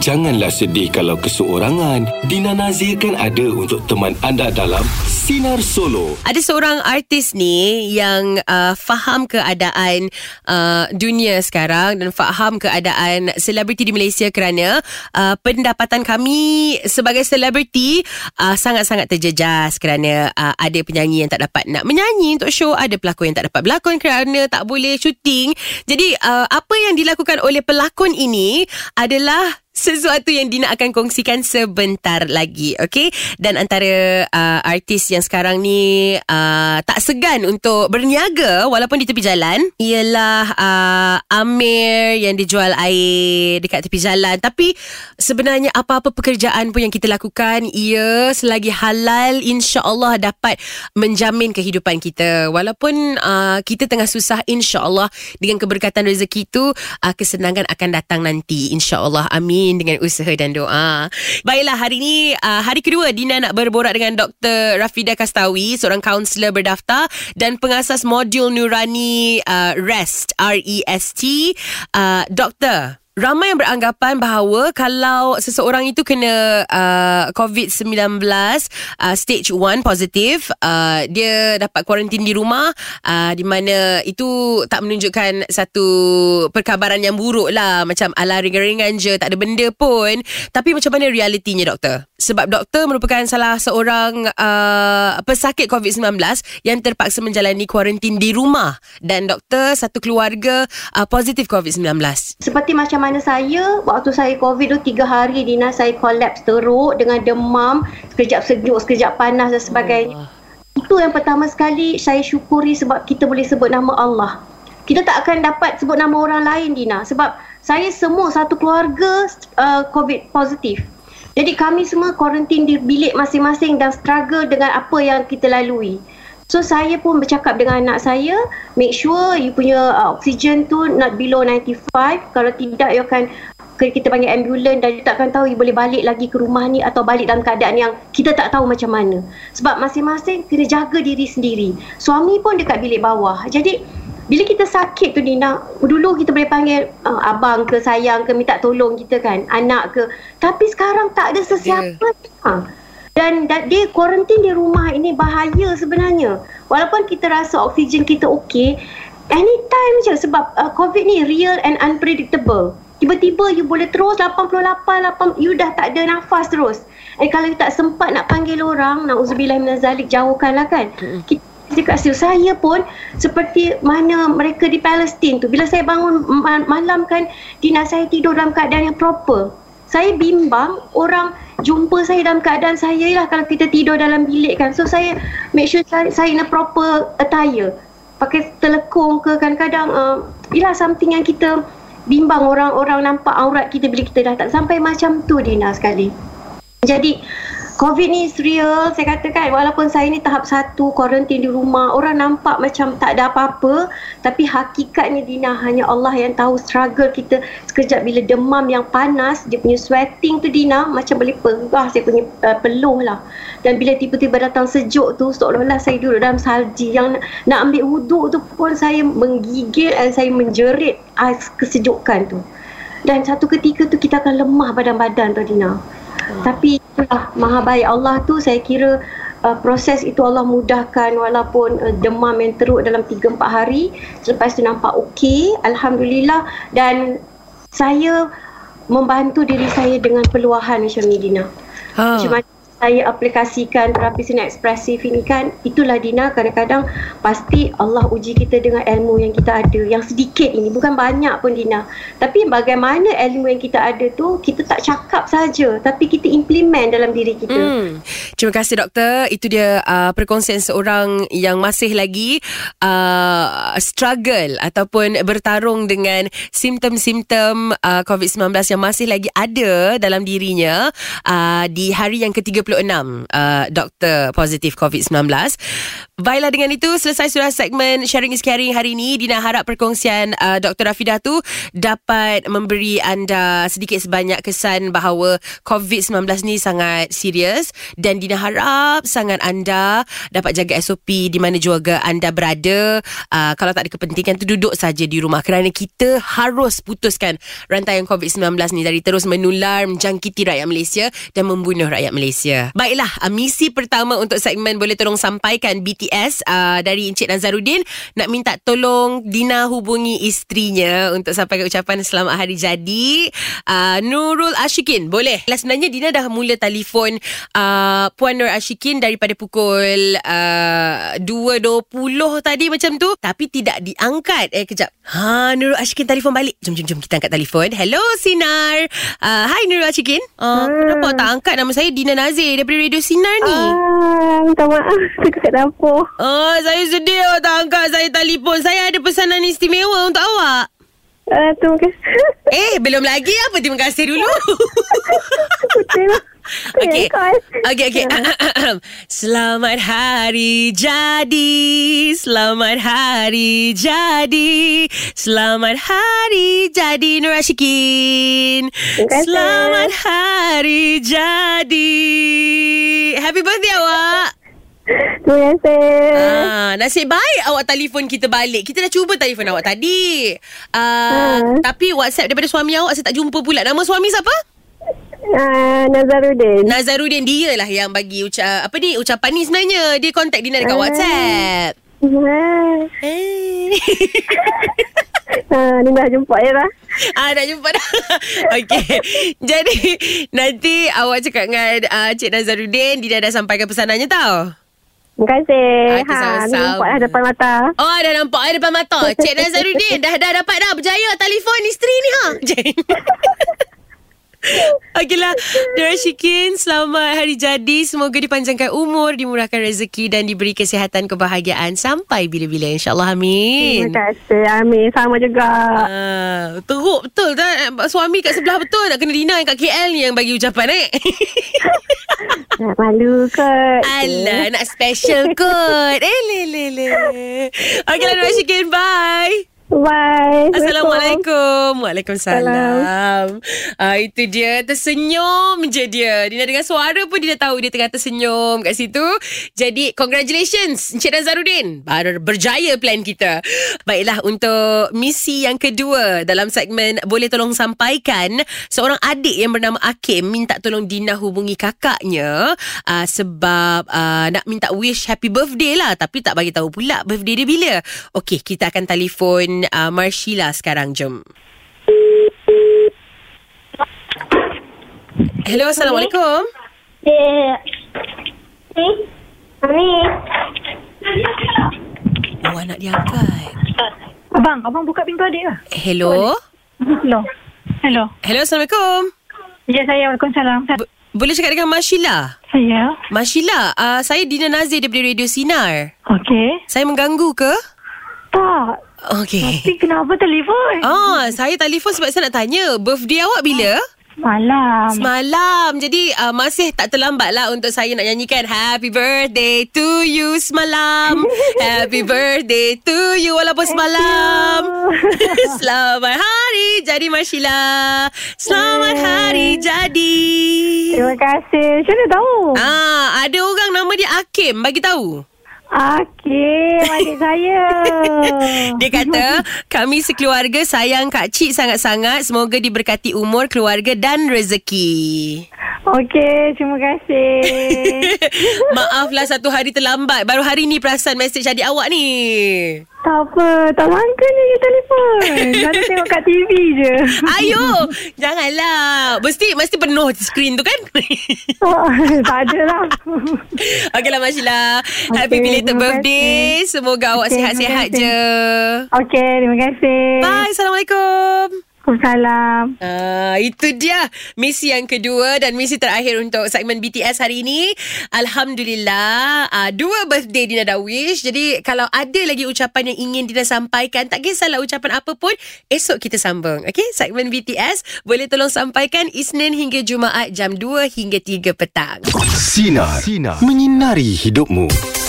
Janganlah sedih kalau keseorangan. Dina Nazir kan ada untuk teman anda dalam Sinar Solo. Ada seorang artis ni yang uh, faham keadaan uh, dunia sekarang dan faham keadaan selebriti di Malaysia kerana uh, pendapatan kami sebagai selebriti uh, sangat-sangat terjejas kerana uh, ada penyanyi yang tak dapat nak menyanyi untuk show, ada pelakon yang tak dapat berlakon kerana tak boleh syuting. Jadi uh, apa yang dilakukan oleh pelakon ini adalah sesuatu yang Dina akan kongsikan sebentar lagi okay? dan antara uh, artis yang sekarang ni uh, tak segan untuk berniaga walaupun di tepi jalan ialah uh, Amir yang dijual air dekat tepi jalan. Tapi sebenarnya apa-apa pekerjaan pun yang kita lakukan ia selagi halal insya-Allah dapat menjamin kehidupan kita. Walaupun uh, kita tengah susah insya-Allah dengan keberkatan rezeki itu uh, kesenangan akan datang nanti insya-Allah. Amin amin dengan usaha dan doa. Baiklah, hari ini uh, hari kedua Dina nak berborak dengan Dr. Rafida Kastawi, seorang kaunselor berdaftar dan pengasas modul Nurani uh, REST, R-E-S-T. Uh, doktor, Ramai yang beranggapan bahawa kalau seseorang itu kena uh, COVID-19 uh, stage 1 positif, uh, dia dapat kuarantin di rumah uh, di mana itu tak menunjukkan satu perkabaran yang buruk lah. Macam ala ringan-ringan je, tak ada benda pun. Tapi macam mana realitinya doktor? Sebab doktor merupakan salah seorang uh, pesakit COVID-19 yang terpaksa menjalani kuarantin di rumah. Dan doktor satu keluarga uh, positif COVID-19. Seperti macam mana saya waktu saya covid tu tiga hari Dina saya kolaps teruk dengan demam sekejap sejuk sekejap panas dan sebagainya. Oh. itu yang pertama sekali saya syukuri sebab kita boleh sebut nama Allah. Kita tak akan dapat sebut nama orang lain Dina sebab saya semua satu keluarga uh, covid positif. Jadi kami semua kuarantin di bilik masing-masing dan struggle dengan apa yang kita lalui So saya pun bercakap dengan anak saya, make sure you punya uh, oksigen tu not below 95. Kalau tidak, you akan kita panggil ambulans dan you tak akan tahu you boleh balik lagi ke rumah ni atau balik dalam keadaan yang kita tak tahu macam mana. Sebab masing-masing kena jaga diri sendiri. Suami pun dekat bilik bawah. Jadi bila kita sakit tu Dina, dulu kita boleh panggil uh, abang ke sayang ke minta tolong kita kan, anak ke. Tapi sekarang tak ada sesiapa. Yeah. Ha dan dia kuarantin di rumah ini bahaya sebenarnya. Walaupun kita rasa oksigen kita okey anytime je sebab uh, covid ni real and unpredictable. Tiba-tiba you boleh terus 88 8 you dah tak ada nafas terus. Eh kalau you tak sempat nak panggil orang nauzubillah minazalik jauhkanlah kan. Kita dekat situ saya pun seperti mana mereka di Palestin tu. Bila saya bangun malam kan Dina saya tidur dalam keadaan yang proper. Saya bimbang orang jumpa saya dalam keadaan saya lah kalau kita tidur dalam bilik kan. So saya make sure saya, saya in a proper attire. Pakai telekung ke kadang-kadang uh, ialah something yang kita bimbang orang-orang nampak aurat kita bila kita dah tak sampai macam tu Dina sekali. Jadi COVID ni is real. Saya katakan walaupun saya ni tahap satu kuarantin di rumah, orang nampak macam tak ada apa-apa, tapi hakikatnya Dina hanya Allah yang tahu struggle kita sekejap bila demam yang panas, dia punya sweating tu Dina macam boleh pegah saya punya uh, peluh lah. Dan bila tiba-tiba datang sejuk tu, seolah-olah saya duduk dalam salji yang nak ambil wuduk tu pun saya menggigil dan saya menjerit kesejukan tu. Dan satu ketika tu kita akan lemah badan-badan tu Dina. Hmm. Tapi itulah maha baik Allah tu saya kira uh, proses itu Allah mudahkan walaupun uh, demam yang teruk dalam 3 4 hari selepas tu nampak okey alhamdulillah dan saya membantu diri saya dengan peluahan macam ni Dina. Ha. Macam saya aplikasikan terapi seni ekspresif ini kan itulah Dina kadang-kadang pasti Allah uji kita dengan ilmu yang kita ada. Yang sedikit ini bukan banyak pun Dina. Tapi bagaimana ilmu yang kita ada tu kita tak cakap saja tapi kita implement dalam diri kita. Hmm. terima kasih doktor. Itu dia uh, perkongsian seorang yang masih lagi uh, struggle ataupun bertarung dengan simptom-simptom uh, COVID-19 yang masih lagi ada dalam dirinya uh, di hari yang ke-30 uh, doktor positif COVID-19. Baiklah dengan itu selesai sudah segmen sharing is caring hari ini. Dina harap perkongsian uh, Dr. Rafidah tu dapat memberi anda sedikit sebanyak kesan bahawa COVID-19 ni sangat serius dan Dina harap sangat anda dapat jaga SOP di mana juga anda berada. Uh, kalau tak ada kepentingan tu duduk saja di rumah kerana kita harus putuskan rantaian COVID-19 ni dari terus menular menjangkiti rakyat Malaysia dan membunuh rakyat Malaysia. Baiklah, uh, misi pertama untuk segmen boleh tolong sampaikan BTS uh, dari Encik Nazarudin nak minta tolong Dina hubungi isterinya untuk sampaikan ucapan selamat hari jadi. Uh, Nurul Ashikin, boleh. Lah sebenarnya Dina dah mula telefon uh, Puan Nur Ashikin daripada pukul uh, 2.20 tadi macam tu tapi tidak diangkat. Eh kejap. Ha Nurul Ashikin telefon balik. Jom jom jom kita angkat telefon. Hello Sinar. Uh, hi Nurul Ashikin. Uh, kenapa tak angkat nama saya Dina Nazir daripada Radio Sinar ni? Ah, minta maaf. Saya kat dapur. Oh, saya sedih awak tak angkat saya telefon. Saya ada pesanan istimewa untuk awak. Uh, terima kasih. Eh, belum lagi apa terima kasih dulu. Betul lah. Okey. Call. Okey okey. Selamat hari jadi. Selamat hari jadi. Selamat hari jadi Nur Ashikin. Terima kasih. Selamat hari jadi. Happy birthday awak. Terima kasih. Ah, nasib baik awak telefon kita balik. Kita dah cuba telefon awak tadi. Ah, Hmm. tapi WhatsApp daripada suami awak saya tak jumpa pula. Nama suami siapa? Uh, Nazarudin. Nazarudin dia lah yang bagi ucap apa ni ucapan ni sebenarnya. Dia contact Dina dekat Ah. WhatsApp. Ah, Eh. ah, ni dah jumpa Ira. ah dah jumpa dah. Okey. Jadi nanti awak cakap dengan uh, Cik Nazarudin Dina dah sampaikan pesanannya tau. Terima kasih. Okey, ha, sama-sama. jumpa dah depan mata. Oh dah nampak ada depan mata. Cik Nazarudin dah dah dapat dah berjaya telefon isteri ni ha. Okeylah Dora Syikin Selamat hari jadi. Semoga dipanjangkan umur Dimurahkan rezeki Dan diberi kesihatan Kebahagiaan Sampai bila-bila InsyaAllah. Amin. Terima kasih. Amin. Sama juga. Ah, teruk betul tak? Suami kat sebelah betul Tak? Kena Dina yang kat KL ni Yang bagi ucapan eh? Nak malu kot. Alah nak special kot. Eh le le le. Okeylah Dora Syikin. Bye Bye. Assalamualaikum. Waalaikumsalam. Uh, Itu dia. Tersenyum je dia. Dina dengan suara pun Dia dah tahu Dia tengah tersenyum kat situ. Jadi congratulations Encik Nazarudin. Baru berjaya plan kita. Baiklah Untuk misi yang kedua Dalam segmen Boleh tolong sampaikan Seorang adik yang bernama Akim Minta tolong Dina hubungi kakaknya uh, Sebab uh, Nak minta wish happy birthday lah. Tapi tak bagi tahu pula Birthday dia bila. Okey kita akan telefon uh, Marshila sekarang Jom Hello Assalamualaikum Eh. Ni. Ni. Oh anak dia angkat Abang, abang buka pintu adik lah. Hello Hello. Hello. Hello Assalamualaikum Ya, saya. Waalaikumsalam. Boleh cakap dengan Marshila Saya. Marshila uh, Saya Dina Nazir daripada Radio Sinar Okey. Saya mengganggu ke? Tak. Okey Tapi kenapa telefon? Ah, saya telefon sebab saya nak tanya Birthday awak bila? Malam. Semalam Jadi uh, masih tak terlambat lah Untuk saya nak nyanyikan Happy birthday to you semalam Happy birthday to you Walaupun semalam Selamat hari jadi Marshila Selamat hari jadi Terima kasih. Macam mana tahu? Ah, Ada orang nama dia Akim Bagi tahu Adik saya. Dia kata Kami sekeluarga sayang Kak Cik sangat-sangat Semoga diberkati umur, keluarga dan rezeki Okey, terima kasih. Maaflah satu hari terlambat Baru hari ni perasan mesej adik awak ni tak apa, tak sangka ni dia telefon. Ada tengok kat TV je. Ayo Janganlah Mesti mesti penuh skrin tu kan Oh, tak ada lah. Okeylah Mashila Happy Okey, belated birthday kasih. Semoga awak Okey, sihat-sihat je Okey, terima kasih. Bye Assalamualaikum Waalaikumsalam. Ah, itu dia misi yang kedua dan misi terakhir untuk segmen BTS hari ini. Alhamdulillah, ah, dua birthday Dina Darwish. Jadi kalau ada lagi ucapan yang ingin Dina sampaikan, tak kisahlah ucapan apa pun, esok kita sambung. Okey, segmen BTS boleh tolong sampaikan Isnin hingga Jumaat jam 2 hingga 3 petang. Sinar. Sinar. Menyinari hidupmu.